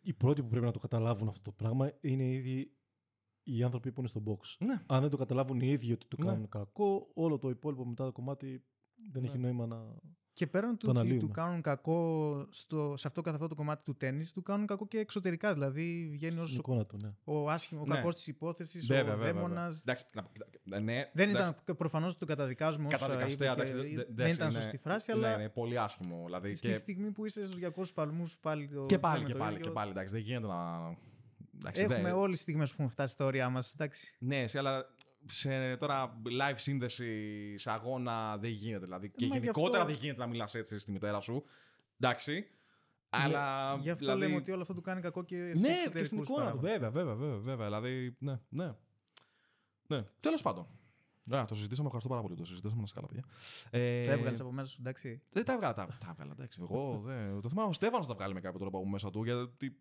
οι πρώτοι που πρέπει να το καταλάβουν αυτό το πράγμα είναι οι ίδιοι οι άνθρωποι που είναι στο box. Ναι. Αν δεν το καταλάβουν οι ίδιοι ότι το Ναι. κάνουν κακό, όλο το υπόλοιπο μετά το κομμάτι δεν έχει Ναι. νόημα να. Και πέραν του Το ότι αναλύουμε. του κάνουν κακό στο, σε αυτό καθ' αυτό το κομμάτι του τέννη, του κάνουν κακό και εξωτερικά. Δηλαδή βγαίνει ω Στην εικόνα του, ναι. ο άσχημο, ο Ναι. κακός της υπόθεσης, Βέβαια, ο βέβαια, δαίμονας. βέβαια. Εντάξει, να- ναι, Δεν εντάξει, ήταν προφανώς το καταδικάζουμε όσο καταδικαστέα, είπε και εντάξει, δε- δεν εντάξει, ήταν είναι- σωστή φράση, ναι, αλλά είναι πολύ άσχημο. Δηλαδή, στη και, στιγμή που είσαι στους 200 παλμούς πάλι το. και πάλι, λέμε και το πάλι, ίδιο. και πάλι. Εντάξει, δεν γίνεται να. Εντάξει, Έχουμε δεν- όλες τις στιγμές που έχουμε φτάσει στα όρια μας. Ναι, εσύ, αλλά σε τώρα live σύνδεση σε αγώνα δεν γίνεται. Δηλαδή, και Μα γι' γενικότερα αυτό- δεν γίνεται να μιλάς έτσι στη μητέρα σου. Εντάξει. Αλλά. Γι' αυτό δηλαδή, λέμε ότι όλο αυτό του κάνει κακό και σε Ναι, και εξωτερικούς στην εικόνα του. παράγοντες. Βέβαια, βέβαια, βέβαια. βέβαια. Δηλαδή, ναι, ναι. ναι. Τέλος πάντων. Ωραία, το συζητήσαμε. Ευχαριστώ πάρα πολύ. Το συζητήσαμε να είστε καλά, παιδιά. Ε, Τα έβγαλες από μέσα σου, εντάξει. Δεν τα έβγαλα. Τα, τα έβγαλα, εντάξει. Εγώ δεν. Το θυμάμαι ο Στέφανος τα βγάλει με κάποιο τρόπο από μέσα του. Γιατί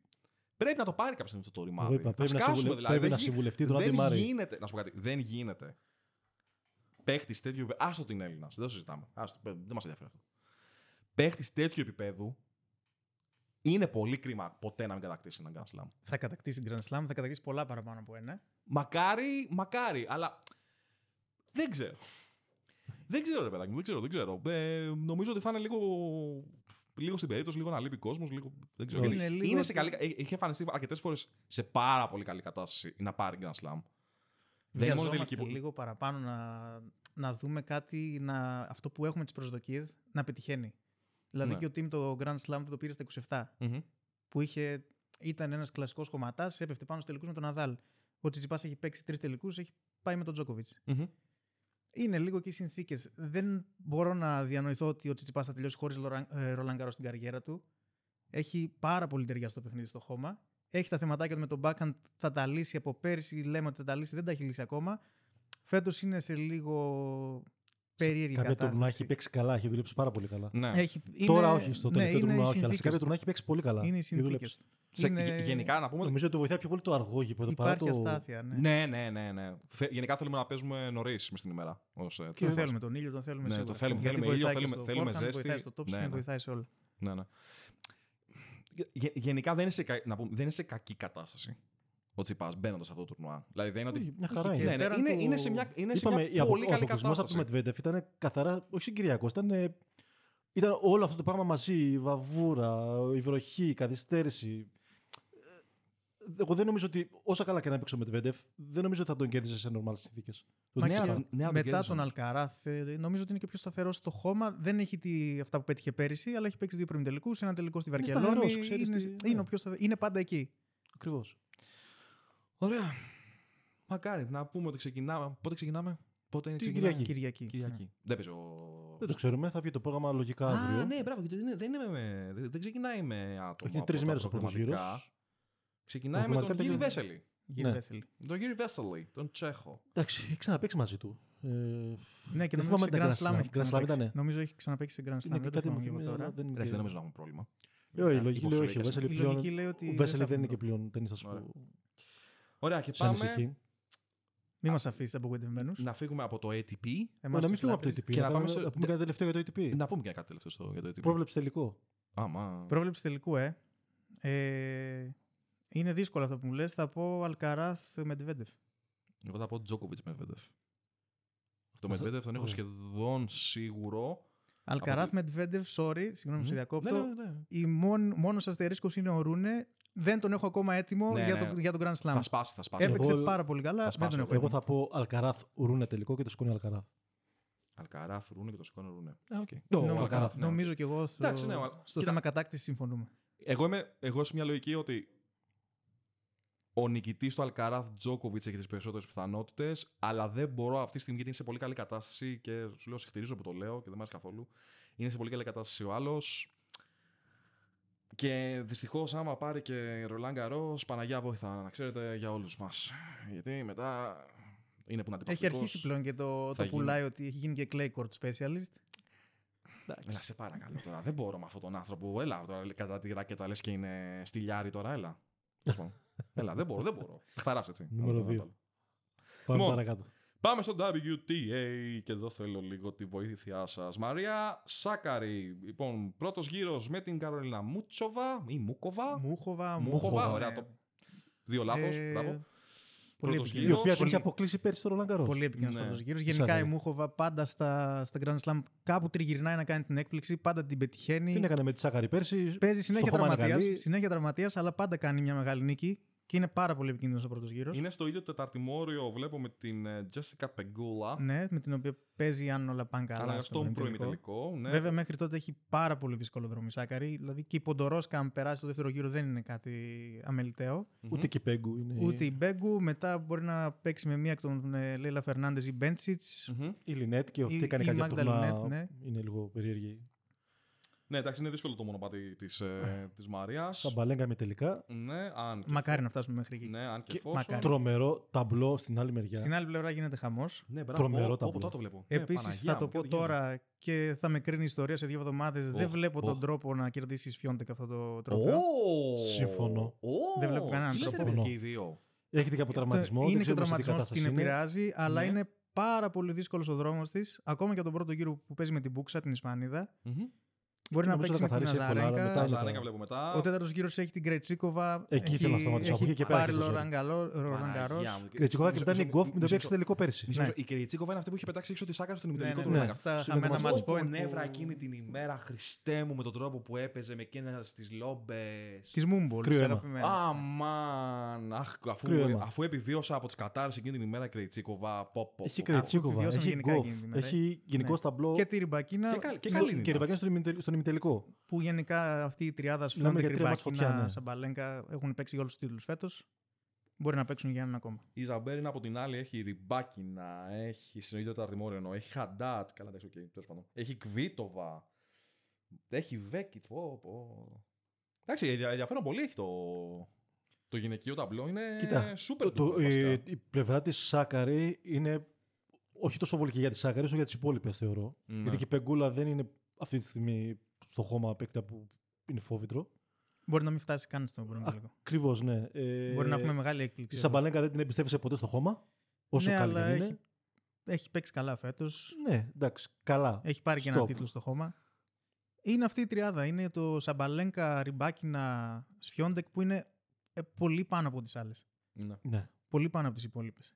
πρέπει να το πάρει κάποια στιγμή αυτό το ρημάδι. Εγώ είπα, Θα πρέπει να σκάσουμε, συμβουλε- δηλαδή. πρέπει Δεν να γι- συμβουλευτεί τον Άντι Δεν Μάρεϊ. γίνεται. Να σου πω κάτι. Δεν γίνεται. Παίχτης τέτοιου επίπεδου. Άστο την Έλληνα. Δεν το συζητάμε. Άστο, δεν μας ενδιαφέρει αυτό. Παίχτης τέτοιου επίπεδου είναι πολύ κρίμα ποτέ να μην κατακτήσει έναν Grand Slam. Θα κατακτήσει Grand Slam, θα κατακτήσει πολλά παραπάνω από ένα. Μακάρι, μακάρι, αλλά δεν ξέρω. Δεν ξέρω, ρε παιδάκι μου, δεν ξέρω, δεν ξέρω. Ε, νομίζω ότι θα είναι λίγο, λίγο στην περίπτωση, λίγο να λείπει κόσμος. Λίγο, δεν ξέρω. Είναι Γιατί λίγο είναι σε ότι- καλή, ε, έχει εμφανιστεί αρκετές φορές σε πάρα πολύ καλή κατάσταση να πάρει Grand Slam. Δεν είναι μόνο Βιαζόμαστε τελική που. λίγο παραπάνω να, να δούμε κάτι, να, αυτό που έχουμε τις προσδοκίες, να πετυχαίνει. Δηλαδή Ναι. και ο team το Grand Slam του το πήρε στα 27, Μμμ. που είχε, ήταν ένας κλασικός κομματάς, έπεφτε πάνω στους τελικούς με τον Ναδάλ. Ο Τσιτσιπάς έχει παίξει τρεις τελικούς, έχει πάει με τον Τζόκοβιτς. Μμμ. Είναι λίγο και οι συνθήκες. Δεν μπορώ να διανοηθώ ότι ο Τσιτσιπάς θα τελειώσει χωρίς Ρολάν Γκαρός στην καριέρα του. Έχει πάρα πολύ ταιριά στο παιχνίδι στο χώμα. Έχει τα θεματάκια του με τον backhand, θα τα λύσει από πέρσι. Λέμε ότι θα τα λύσει, δεν τα έχει λύσει ακόμα. Φέτος είναι σε λίγο περίεργη Κάποια τουρνά κατάσταση. έχει παίξει καλά, έχει δουλέψει πάρα πολύ καλά. Ναι. Έχει, είναι, Τώρα όχι, στο ναι, τελευταίο είναι τουρνά οι όχι, αλλά σε συνθήκες κάποια του. τουρνά έχει παίξει πολύ καλά. Είναι οι Έχει συνθήκες δουλέψει. του. Σε- Είναι- γε- Γενικά να πούμε. Νομίζω ότι βοηθάει πιο πολύ το αργό γήπεδο παρά Υπάρχει το. αστάθεια. Ναι. Ναι, ναι, ναι. ναι. Θε- Γενικά θέλουμε να παίζουμε νωρίς μες στην ημέρα. Ως, ε, Και τέλος θέλουμε τον ήλιο, τον θέλουμε Ναι, σίγουρα. το θέλουμε, Γιατί θέλουμε ήλιο, βοηθάει και θέλουμε- στο θέλουμε forehand, ζέστη. Βοηθάει στο top Ναι, spin, ναι. βοηθάει σε όλα. Ναι, ναι. Γε- γενικά δεν είναι, σε, κα- να πούμε, δεν είναι σε κακή κατάσταση ο Τσιπά μπαίνοντας σε αυτό το τουρνουά. Δηλαδή δεν είναι ότι. Όχι, μια Όχι, χαρά και είναι. Ναι, ναι, πέραν είναι, του- είναι σε μια, είναι σε Είπαμε, μια πολύ καλή ο αποκλεισμός από κατάσταση. το Μετβέντεφ ήταν καθαρά, όχι συγκυριακό, ήταν ε, Ήταν όλο αυτό το πράγμα μαζί, η βαβούρα, η βροχή, η καθυστέρηση. Ε, Εγώ δεν νομίζω ότι όσα καλά και να παίξει ο Μετβέντεφ, δεν νομίζω ότι θα τον κέρδιζε σε normal συνθήκες. Μα Ναι, και αλλά- ναι, αλλά μετά κέρδισαν. τον Αλκαράθ, ε, νομίζω ότι είναι και πιο σταθερός στο χώμα. Δεν έχει τι, αυτά που πέτυχε πέρυσι, αλλά έχει παίξει δύο προημιτελικού, ένα τελικό στη Είναι Βαρκελόνη. σταθερός, ξέρεις είναι, τι- είναι, ναι. ο πιο σταθε- είναι πάντα εκεί. Ακριβώς. Ωραία. Μακάρι να πούμε ότι ξεκινάμε. Πότε ξεκινάμε, Πότε είναι Την ξεκινάει; Κυριακή. Κυριακή. Κυριακή. Ναι. Δεν παίζω. Ε, Δεν το ξέρουμε, θα βγει το πρόγραμμα λογικά αύριο. Α, ναι, μπράβο. γιατί Δεν, είναι- δεν, είναι με, δεν- δεν ξεκινάει με άτομα. Όχι, είναι τρεις από τα μέρες ο πρώτος γύρος. Προκριματικά. Ξεκινάει με τον Προκριματικά Γύρι τελειώνει. Βέσελη. Γύρι Ναι. Βέσελη. Τον Γύρι Βέσελη, τον Τσέχο. Εντάξει, έχει ξαναπέξει μαζί του. Ε, Ναι, και Δεν νομίζω θυμάμαι σε τα Grand Grand Slam Slam. έχει Grand Slam ξαναπαίξει. ήτανε. Νομίζω έχει ξαναπέξει σε Grand Slam. είναι δεν και το κάτι μου θυμάμαι θυμίζει, τώρα. αλλά δεν είναι. Εντάξει, και- δεν νομίζω να έχουμε πρόβλημα. Ε, όχι, η λογική λέει όχι. Ο Υποψηφιακές. Βέσελη Η πλέον, λογική λέει ότι ο δεν Βέσελη θα δεν είναι και έχουμε πλέον ταινίστα Ωραία. που Ωραία, και σε πάμε ανησυχεί. Μην μας αφήσεις απογοητευμένους. να φύγουμε από το ATP. Ω, Να μην φύγουμε από το ATP. Και να να πάμε κάνουμε- στο- να πούμε κάτι τελευταίο για το ATP. Να πούμε και κάτι τελευταίο στο- για το ATP. Πρόβλεψη τελικό. Άμα. Πρόβλεψη τελικού, ε. ε. Είναι δύσκολο αυτό που μου λες. Θα πω Αλκαράθ Μετβέντεφ. Εγώ θα πω Τζόκοβιτς Medvedev. Το Θα- θα- Medvedev τον έχω ωραία. σχεδόν σίγουρο. Αλκαράθ Από Μετβέντεφ, sorry, συγγνώμη που σε Μμμ. διακόπτω. Ναι, ναι, ναι. Η μόν, μόνος αστερίσκος είναι ο Ρούνε. Δεν τον έχω ακόμα έτοιμο Ναι, για, ναι. Το, για τον Grand Slam. Θα σπάσει, θα σπάσει. Έπαιξε Εγώ- πάρα πολύ καλά, θα δεν σπάσω. τον έχω Εγώ έτοιμο. θα πω Αλκαράθ Ρούνε τελικό και το σκόνη Αλκαράθ. Αλκαράθ, Ρούνε και το σηκώνω Ρούνε. Ε, οκ. Το Νο- Αλκαράθ, ναι, νομίζω και εγώ στο, Εντάξει, ναι, αλλά- στο κοίτα. θέμα κατάκτησης συμφωνούμε. Εγώ είμαι εγώ σε μια λογική ότι ο νικητής του Αλκαράθ Τζόκοβιτς έχει τις περισσότερες πιθανότητες, αλλά δεν μπορώ αυτή τη στιγμή γιατί είναι σε πολύ καλή κατάσταση και σου λέω, συχτηρίζω που το λέω και δεν μου αρέσει καθόλου. Είναι σε πολύ καλή κατάσταση ο άλλος. Και δυστυχώς, άμα πάρει και Ρολάν Καρό, Παναγιά βοηθά, να ξέρετε, για όλους μας. Γιατί μετά είναι που να Έχει αντιπαθητικός. αρχίσει πλέον και το, θα το γίνει. πουλάει ότι έχει γίνει και clay court specialist. Έλα, σε παρακαλώ τώρα. δεν μπορώ με αυτόν τον άνθρωπο. Έλα, τώρα κατά τη ρακέτα λες και είναι στυλιάρι τώρα, έλα. Τέλος πάντων. έλα, δεν μπορώ, δεν μπορώ. Χταράς έτσι. Νούμερο Άλλο, δύο. άλλο. Πάμε Λοιπόν, παρακάτω. Πάμε στο WTA και εδώ θέλω λίγο τη βοήθειά σας. Μαρία Σάκαρη. Λοιπόν, πρώτος γύρος με την Καρολίνα Μούτσοβα ή Μούκοβα. Μούχοβα, Μούχοβα, ναι. ωραία. Το... Δύο λάθος, Ε, μπράβο. Πολύ Πρώτος Η επικίνδυνος. γύρος. οποία την πολύ- είχε αποκλείσει πέρσι στο Ρολάν Καρός. Πολύ επικίνδυνος Ναι. πρώτος γύρος. Της Γενικά η Σάκαρη. Μούχοβα πάντα στα, στα Grand Slam κάπου τριγυρνάει να κάνει την έκπληξη, πάντα την πετυχαίνει. Τι έκανε με τη Σάκαρη πέρσι. Παίζει συνέχεια στο χώμα είναι τραυματία, καλή. συνέχεια τραυματίας, αλλά πάντα κάνει μια μεγάλη νίκη και είναι πάρα πολύ επικίνδυνος ο πρώτος γύρος. Είναι στο ίδιο τεταρτημόριο, βλέπω με την ε, Jessica Pegula. Ναι, με την οποία παίζει αν όλα πάνε καλά. αλλά στο στον προημιτελικό. προημιτελικό. Ναι. Βέβαια, μέχρι τότε έχει πάρα πολύ δύσκολο δρόμο η Σάκαρη. Δηλαδή και η Ποντορόσκα, αν περάσει το δεύτερο γύρο, δεν είναι κάτι αμεληταίο. Μμμ. Ούτε και η Πέγκου. Είναι Ούτε η Μπέγκου. Μετά μπορεί να παίξει με μία εκ των ε, Λέιλα Φερνάνδε ή Μπέντσιτς. Μμμ. η Λινέτ και αυτή Η- έκανε η κάποια Μάγδα τουρνά. Λινέτ, ναι. Είναι λίγο περίεργη. Ναι, εντάξει, είναι δύσκολο το μονοπάτι της, ε, της Μαρίας. Σαν μπαλέγκα με τελικά. Ναι, αν και Μακάρι να φτάσουμε μέχρι εκεί. Ναι, αν και, Και- εφόσον. μακάρι. Τρομερό ταμπλό στην άλλη μεριά. Στην άλλη πλευρά γίνεται χαμός. Ναι, μπράβο. Τρομερό Ω, ταμπλό. Όπου τώρα το βλέπω. Ναι, Επίσης, Παναγία θα το μου, πω τι γίνεται. τώρα και θα με κρίνει η ιστορία σε δύο εβδομάδες. Δεν Οχ, βλέπω τον οχ. τρόπο να κερδίσεις Φιόντεκ αυτό το τρόπο. Ω, Συμφωνώ. ω, Δεν βλέπω κανέναν τι λέτε, τρόπο. ρε, και οι δύο. Έχετε και από τραυματισμό. Είναι δεν και ο ξέρουμε σε τι τραυματισμός που κατάσταση την είναι. επηρεάζει, αλλά Ναι. είναι πάρα πολύ δύσκολος ο δρόμος της. Ακόμα και από τον πρώτο γύρο που παίζει με την Μπούξα, την Ισπανίδα. Μμμ. Μπορεί να Νομίζω παίξει θα με την καθαρίσει εύκολα, αλλά Ναζαρέγκα. μετά είναι Ζαρέγκα τα- βλέπω μετά. Ο τέταρτος γύρος έχει την Κρετσίκοβα. Εκεί ήθελα να σταματήσω, από Έχει εκεί και πέρα πάρει έχεις το Λοραν Γκαρό. Παναγία μου. Κρετσικοβά και Μισό- μετά είναι η μισό- Γκοφ με την οποία μισό- έξι τελικό πέρσι. μισό- Ναι. μισό. Η Κρετσίκοβα είναι αυτή που είχε πετάξει έξω τη σάκρα στον Ναι, ημιτελικό ναι, του ναι, Μαλάκα. Στα Σύντομα χαμένα μας match Όπο point. νεύρα που- εκείνη την ημέρα, Χριστέ μου, με τον τρόπο που έπαιζε με εκείνα τις λόμπες. Της Μούμπολς. Κρύο της αίμα. αγαπημένης. Αμάν, αχ, αφού, Κρύο αίμα. αφού επιβίωσα από τις κατάρρες εκείνη την ημέρα η Κρετσίκοβα. Πω, πω, Έχει πω. Κρετσίκοβα, επιβιώσαμε έχει γενικά Γκοφ, εκείνη την ημέρα. έχει γενικώ Ναι. ταμπλό. Και τη Ριμπακίνα. Και καλ- και που- καλή είναι. Και ρηπακιά στον ημιτελ- στον ημιτελικό. Που γενικά αυτή η τριάδα Μιλάμε Σφιόντεκ, για τρία μάτς φωτιά, Ριμπακίνα, ναι. Σαμπαλέγκα έχουν παίξει για όλους τους τίτλους φέτος. Μπορεί να παίξουν για έναν ακόμα. Η Ζαμπέρινα από την άλλη έχει Ριμπάκινα, έχει συνειδητό το Αρτιμόριονο, έχει Χαντάτ. Καλά, εντάξει, οκ, τέλος πάντων. Έχει Κβίτοβα, έχει Βέκιτς. Πω, πω. Εντάξει, ενδια- ενδιαφέρον πολύ έχει το, το γυναικείο ταμπλό. Είναι Κοίτα, σούπερ. Το, το, duper, βασικά. ε, η πλευρά της Σάκαρη είναι όχι τόσο βολική για τη Σάκαρη όσο για τις υπόλοιπες θεωρώ. Ναι. Γιατί και η Πεγκούλα δεν είναι αυτή τη στιγμή στο χώμα παίκτρια που είναι φόβητρο. Μπορεί να μην φτάσει καν στο προημιτελικό. Ακριβώς, ναι. Ε, Μπορεί να έχουμε μεγάλη έκπληξη. Τη εδώ. Σαμπαλέγκα δεν την εμπιστεύεσαι ποτέ στο χώμα. Όσο ναι, καλή αλλά και αν είναι. έχει, έχει παίξει καλά φέτος. Ναι, εντάξει, καλά. Έχει πάρει και ένα Stop. τίτλο στο χώμα. Είναι αυτή η τριάδα. Είναι το Σαμπαλέγκα, Ριμπάκινα, Σφιόντεκ που είναι ε, πολύ πάνω από τις άλλες. Ναι. Ναι. Πολύ πάνω από τις υπόλοιπες.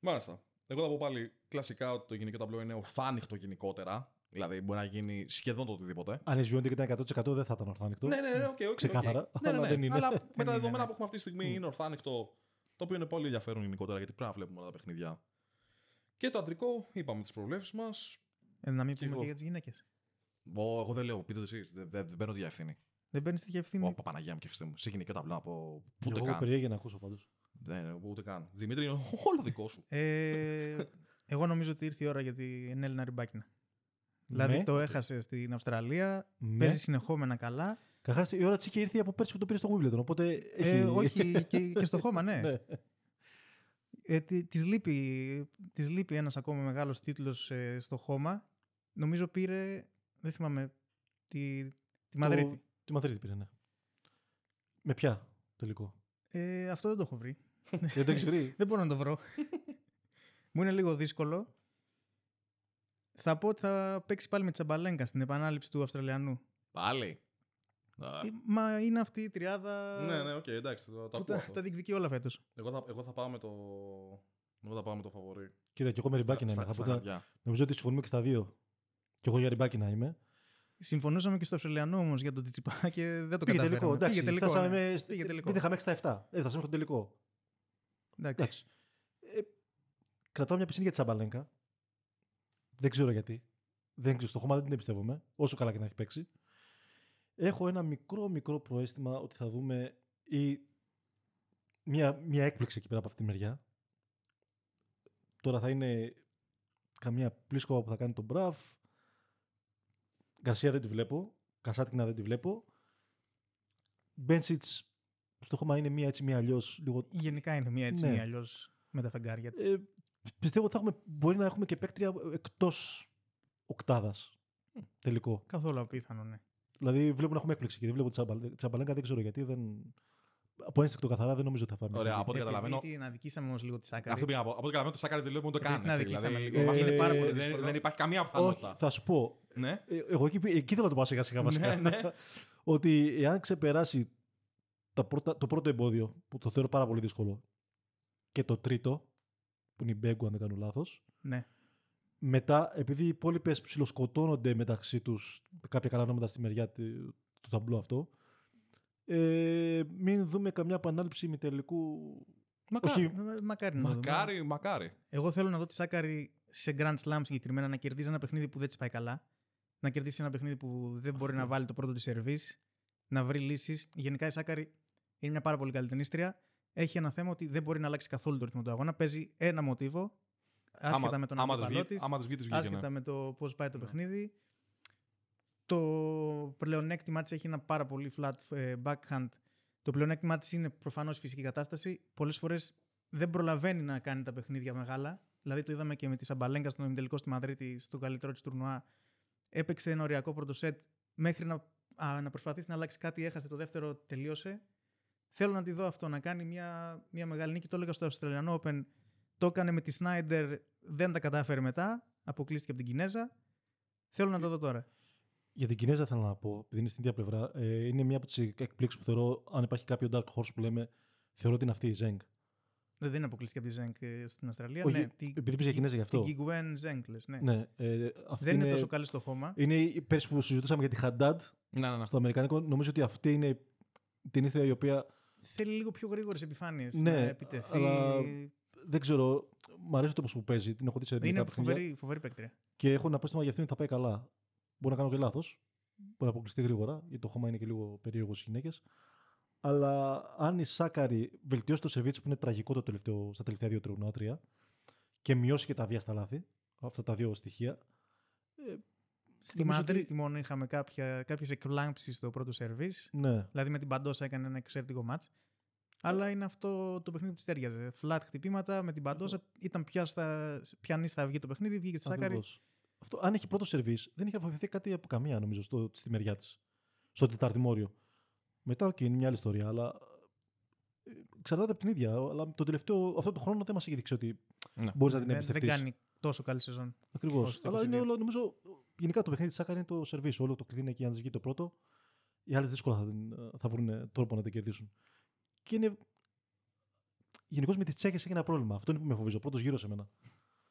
Μάλιστα. Εγώ θα πω πάλι κλασικά ότι το γυναικείο ταμπλό είναι ορθάνοιχτο γενικότερα. Δηλαδή μπορεί να γίνει σχεδόν το οτιδήποτε. Αν η Σβιόντεκ ήταν 100% δεν θα ήταν ορθάνοιχτο. Ναι, ναι, ναι, OK, OK, Ξεκάθαρα, οκ. Ναι, ναι, αλλά ναι. δεν είναι. Αλλά με Δεν τα είναι, δεδομένα ναι. που έχουμε αυτή τη στιγμή Mm. είναι ορθάνοιχτο. Το οποίο είναι πολύ ενδιαφέρον γενικότερα γιατί πρέπει να βλέπουμε όλα τα παιχνίδια. Και το αντρικό, είπαμε τις προβλέψεις μας. Ε, να μην Και πούμε εγώ. και για τις γυναίκες. Εγώ δεν λέω, πείτε το εσείς. Δεν, δεν, δεν παίρνω τη ευθύνη. Δεν παίρνεις τέτοια ευθύνη. Ω, Παναγία μου και Χριστέ μου. Σε γυναικά ταμπλά από. Και Ούτε εγώ καν. περίεργα να ακούσω πάντως. Δεν, ούτε καν. Δημήτρη, είναι όλο δικό σου. Ε, εγώ νομίζω ότι ήρθε η ώρα για την Έλληνα Ριμπάκινα. Δηλαδή Ναι. το έχασε στην Αυστραλία, Ναι. παίζει συνεχόμενα καλά. Καταρχάς η ώρα της είχε έρθει από πέρσι που το πήρε στο Wimbledon. Οπότε έχει. Ε, όχι και, και στο χώμα, ναι. ναι. Ε, τη- της, λείπει, της λείπει ένας ακόμα μεγάλος τίτλος ε, στο χώμα. Νομίζω πήρε, δεν θυμάμαι, τη, τη Μαδρίτη. Τη Μαδρίτη πήρε, ναι. Με ποια τελικό; Ε, αυτό δεν το έχω βρει. δεν το έχεις βρει; Δεν μπορώ να το βρω. Μου είναι λίγο δύσκολο. Θα πω ότι θα παίξει πάλι με Σαμπαλένκα στην επανάληψη του Αυστραλιανού. Πάλι; Α, Ε, Μα είναι αυτή η τριάδα Ναι, ναι, οκ, εντάξει. Το, το που ακούω τα, αυτό. τα διεκδικεί όλα φέτος. Εγώ, θα, εγώ θα πάω με το. Εγώ θα πάω με το φαβορή. Κοίτα, και εγώ με ριμπάκι να είμαι. Στα- Θα πω στα ότι- χαρτιά. Νομίζω ότι συμφωνούμε και στα δύο. Και εγώ για ριμπάκι να είμαι. Συμφωνούσαμε και στο Αυστραλιανό όμως για τον Τιτσιπά και δεν το Πήγε καταφέραμε. τελικό. Εντάξει, Πήγε τελικό, φτάσαμε ναι. με- Πήγε τελικό. Μην είχαμε 6 στα 7. Έφτασαμε μέχρι το τελικό. Εντάξει. Εντάξει. Ε, κρατάω μια πισίνη για τη Σαμπαλέγκα. Δεν ξέρω γιατί. Δεν ξέρω, στο χώμα δεν την εμπιστεύομαι, όσο καλά και να έχει παίξει. Έχω ένα μικρό μικρό προαίσθημα ότι θα δούμε ή μια, μια έκπληξη εκεί πέρα από αυτή τη μεριά. Τώρα θα είναι καμία πλήσκοβα που θα κάνει τον Μπραφ. Γκαρσία δεν τη βλέπω. Κασάτικνα δεν τη βλέπω. Μπένσιτς στο χώμα είναι μία έτσι μία αλλιώς λίγο Γενικά είναι μία έτσι, Ναι. μία αλλιώς με τα φεγγάρια της. ε, πιστεύω ότι θα έχουμε, μπορεί να έχουμε και παίκτρια εκτός οκτάδας. Τελικό. Καθόλου απίθανο, ναι. Δηλαδή βλέπω να έχουμε έκπληξη και δεν βλέπω Τσαμπαλ- Τσαμπαλέγκα, δεν ξέρω γιατί. Δεν... Από ένστικτο καθαρά δεν νομίζω ότι θα πάμε. Ωραία, από ό,τι Επειδή καταλαβαίνω. την αδικήσαμε όμως λίγο τη Σάκαρη. Αυτό πήγα να πω. Από ό,τι καταλαβαίνω, το Σάκαρη δεν βλέπουμε ούτε Επειδή καν. την έτσι, αδικήσαμε δηλαδή, λίγο. είμαστε- Είναι πάρα πολύ δεν- δύσκολο. Δεν υπάρχει καμία Όχι, πιθανότητα. θα σου πω. Ναι. Ε, Εγώ εκεί, εκεί θέλω να το πάω σιγά σιγά βασικά. Ναι, ναι. ότι εάν ξεπεράσει τα πρώτα, το πρώτο εμπόδιο, που το θεωρώ πάρα πολύ δύσκολο, και το τρίτο, που είναι η Μπέγκου, αν δεν κάνω λάθος, Ναι. μετά, επειδή οι υπόλοιπε ψιλοσκοτώνονται μεταξύ τους κάποια καλά ονόματα στη μεριά του, του ταμπλού αυτό, ε, μην δούμε καμιά επανάληψη με τελικού. Μακάρι. Όχι, Ε, Μακάρι να το δούμε. Μακάρι, μακάρι. Εγώ θέλω να δω τη Σάκαρη σε Grand Slam συγκεκριμένα να κερδίζει ένα παιχνίδι που δεν της πάει καλά. Να κερδίσει ένα παιχνίδι που δεν μπορεί να βάλει το πρώτο της σερβίς. Να βρει λύσεις. Γενικά η Σάκαρη είναι μια πάρα πολύ καλή ταινίστρια. Έχει ένα θέμα ότι δεν μπορεί να αλλάξει καθόλου το ρυθμό του αγώνα. Παίζει ένα μοτίβο. Άσχετα Άμα- με τον άμα της αντίπαλό βγει- τη. Άμα τη βγει, τη βγήκε. Άσχετα ναι. με το πώς πάει το Ναι. παιχνίδι. Το πλεονέκτημά της έχει ένα πάρα πολύ flat ε, backhand. Το πλεονέκτημά της είναι προφανώς φυσική κατάσταση. Πολλές φορές δεν προλαβαίνει να κάνει τα παιχνίδια μεγάλα. Δηλαδή το είδαμε και με τη Σαμπαλέγκα στον ημιτελικό στη Μαδρίτη, στο καλύτερο της τουρνουά. Έπαιξε ένα οριακό πρώτο σετ μέχρι να, α, να προσπαθήσει να αλλάξει κάτι. Έχασε το δεύτερο, τελείωσε. Θέλω να τη δω αυτό, να κάνει μια, μια μεγάλη νίκη. Το έλεγα στο Australian Open. Το έκανε με τη Σνάιντερ, δεν τα κατάφερε μετά. Αποκλείστηκε από την Κινέζα. Θέλω να το δω τώρα. Για την Κινέζα θέλω να πω, επειδή είναι στην ίδια πλευρά, ε, είναι μια από τις εκπλήξεις που θεωρώ, αν υπάρχει κάποιο dark horse που λέμε, θεωρώ ότι είναι αυτή η Ζέγκ. Δεν είναι αποκλείστηκε από τη Ζέγκ ε, στην Αυστραλία. Όχι, ναι, τη, επειδή πήγε Κινέζα γι' αυτό. Την Γκουέν Ζέγκ, λες, ναι. Ναι, ε, αυτή Δεν είναι τόσο καλή στο χώμα. Είναι η πέρσι που συζητούσαμε για τη Χαντάντ Ναι, ναι, ναι. στο Αμερικανικό. Νομίζω ότι αυτή είναι την ήθρια η οποία Θέλει λίγο πιο γρήγορες επιφάνειες Ναι, να επιτεθεί. αλλά δεν ξέρω. Μ' αρέσει το πώς που παίζει. Την έχω δει σε Είναι ελληνικά παιχνίδια. φοβερή, φοβερή παίκτρια. Και έχω ένα απόστημα για αυτήν ότι θα πάει καλά. Μπορεί να κάνω και λάθος. Μπορεί να αποκλειστεί γρήγορα, γιατί το χώμα είναι και λίγο περίεργο στις γυναίκες. Αλλά αν η Σάκαρη βελτιώσει το σερβίτσι που είναι τραγικό το τελευταίο, στα τελευταία δύο τριγωνάτρια και μειώσει και τα βία στα λάθη, αυτά τα δύο στοιχεία. Ε, Στη νομίζω ότι- Μαδρίτη μόνο είχαμε κάποιες εκπλάμψει στο πρώτο σερβίς. Ναι, Δηλαδή με την Παντόσα έκανε ένα εξαιρετικό μάτς. Αλλά είναι αυτό το παιχνίδι που της τέριαζε. Flat χτυπήματα με την Παντόσα. Ήταν πια στα, πιανή θα βγει το παιχνίδι, βγήκε στη Σάκαρη. ακριβώς. Αυτό, αν έχει πρώτο σερβίς, δεν έχει βοηθηθεί κάτι από καμία νομίζω στο, στη μεριά της. Στο τεταρτημόριο. Μετά, οκ, είναι μια άλλη ιστορία, αλλά. ε, Εξαρτάται από την ίδια. Αλλά το τελευταίο, αυτό το χρόνο δεν μας έχει δείξει ότι Ναι. μπορείς να την Δεν, δεν εμπιστευτείς. κάνει τόσο καλή σεζόν. Ακριβώς. όσο το Αλλά είναι 22. όλο, νομίζω, γενικά το παιχνίδι της Σάκα είναι το σερβίς. Όλο το κλειδί είναι εκεί. Αν δεν βγει το πρώτο, οι άλλες δύσκολα θα, την- θα βρουν τρόπο να την κερδίσουν. Και είναι. Γενικώς με τις Τσέχες έχει ένα πρόβλημα. Αυτό είναι που με φοβίζει. Ο πρώτος γύρος σε μένα.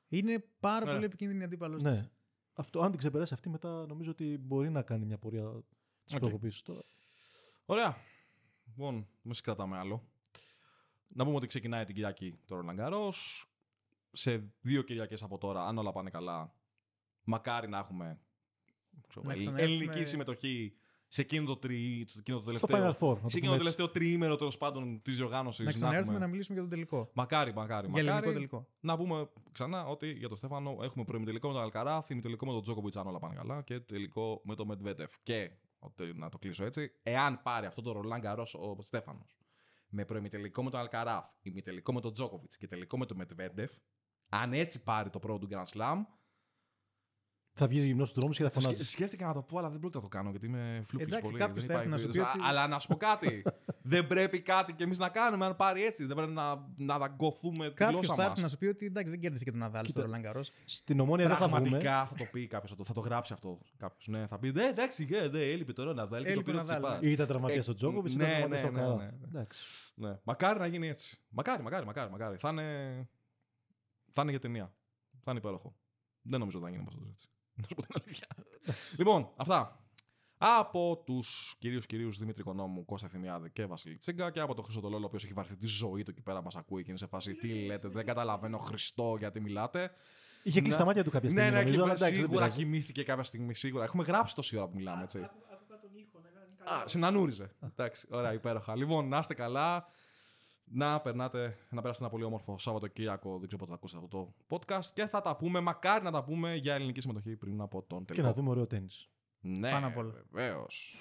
Είναι πάρα Ναι. πολύ επικίνδυνη αντίπαλος. Ναι. αυτό, αν την ξεπεράσει αυτή, μετά νομίζω ότι μπορεί να κάνει μια πορεία της OK. okay. Τώρα. Ωραία. Λοιπόν, μη σε κρατάμε άλλο. Να πούμε ότι ξεκινάει την Κυριακή το Roland Garros. Σε δύο Κυριακές από τώρα, αν όλα πάνε καλά, μακάρι να έχουμε ξέρω, Να ελλη- ξαναέρθουμε- ελληνική συμμετοχή σε εκείνο το, τρι, σε εκείνο το Στο τελευταίο, Final Four. να το σε εκείνο πούμε το έτσι. τελευταίο τριήμερο τέλος πάντων της διοργάνωσης. Να ξαναέρθουμε να μιλήσουμε για τον τελικό. Μακάρι, μακάρι, Για ελληνικό μακάρι. τελικό. Να πούμε ξανά ότι για τον Στέφανο έχουμε προημιτελικό με τον Αλκαράθ, ημιτελικό με τον Τζόκοβιτς, αν όλα πάνε καλά, και τελικό με τον Μετβέτεφ. Και ότι- να το κλείσω έτσι, εάν πάρει αυτό το Ρολάν Καρό ο Στέφανος με προημιτελικό με τον Αλκαράθ, ημιτελικό με τον Τζόκοβιτς και τελικό με τον Μετβέντεφ, αν έτσι πάρει το πρώτο του Grand Slam, Θα βγει γυμνός στους δρόμους και θα θα σκε- φωνάζει. σκέφτηκα να το πω, αλλά δεν πρόκειται να το κάνω γιατί είμαι φλούφι Εντάξει, πολύ. κάποιος δεν θα έρθει υπάρχει να σου πει περίπτωση. ότι- Α, Αλλά να σου πω κάτι. δεν πρέπει κάτι κι εμείς να κάνουμε αν πάρει έτσι. Δεν πρέπει να, να δαγκωθούμε τη Κάποιος γλώσσα θα μας. έρθει να σου πει ότι εντάξει, δεν κέρδισε και τον Ναδάλ στο Κοίτα. Ρολάν Καρό. Στην ομόνια δεν θα βγούμε. Πραγματικά θα το πει κάποιος, θα το, θα το γράψει αυτό κάποιος. Ναι, θα πει Ναι, εντάξει, ναι, ναι, έλειπε τώρα να βάλει και το Έλειπε πήρε ο ο Ναδάλ, Τσιπάς. Ή ήταν τραυματία Ε, ο Τζόκοβιτς, ναι, ήταν τραυματία ναι, ο ναι, Καράθ. ναι, ναι. Εντάξει. Ναι. Μακάρι να γίνει έτσι. Μακάρι, μακάρι, μακάρι. μακάρι. Θα, είναι... θα είναι για ταινία. Θα είναι υπέροχο. Δεν νομίζω ότι θα γίνει όμως έτσι. Να σου πω την αλήθεια. λοιπόν, αυτά. Από τους κυρίους κυρίους Δημήτρη Οικονόμου, Κώστα Ευθυμιάδη και Βασίλη Τσίγκα και από τον Χρήστο Τολόλο, ο οποίος έχει βαρθεί τη ζωή του εκεί πέρα, μας ακούει και είναι σε φάση τι λέτε, δεν καταλαβαίνω Χριστό γιατί μιλάτε. Είχε κλείσει τα Ναι. μάτια του κάποια Ναι, στιγμή. ναι, νομίζω, και αλλά εντάξει, δεν σίγουρα πειράζει. κοιμήθηκε κάποια στιγμή. Σίγουρα. Έχουμε γράψει τόση ώρα που μιλάμε, έτσι. Α, συνανούριζε. Εντάξει, ωραία, υπέροχα. Λοιπόν, να είστε καλά. Να περνάτε, να περάσετε ένα πολύ όμορφο Σαββατοκύριακο. Δεν ξέρω πότε θα ακούσετε αυτό το podcast. Και θα τα πούμε, μακάρι να τα πούμε για ελληνική συμμετοχή πριν από τον Και τελικό. να δούμε ωραίο τέννη. Ναι, Πάνω απ' όλα. βεβαίως.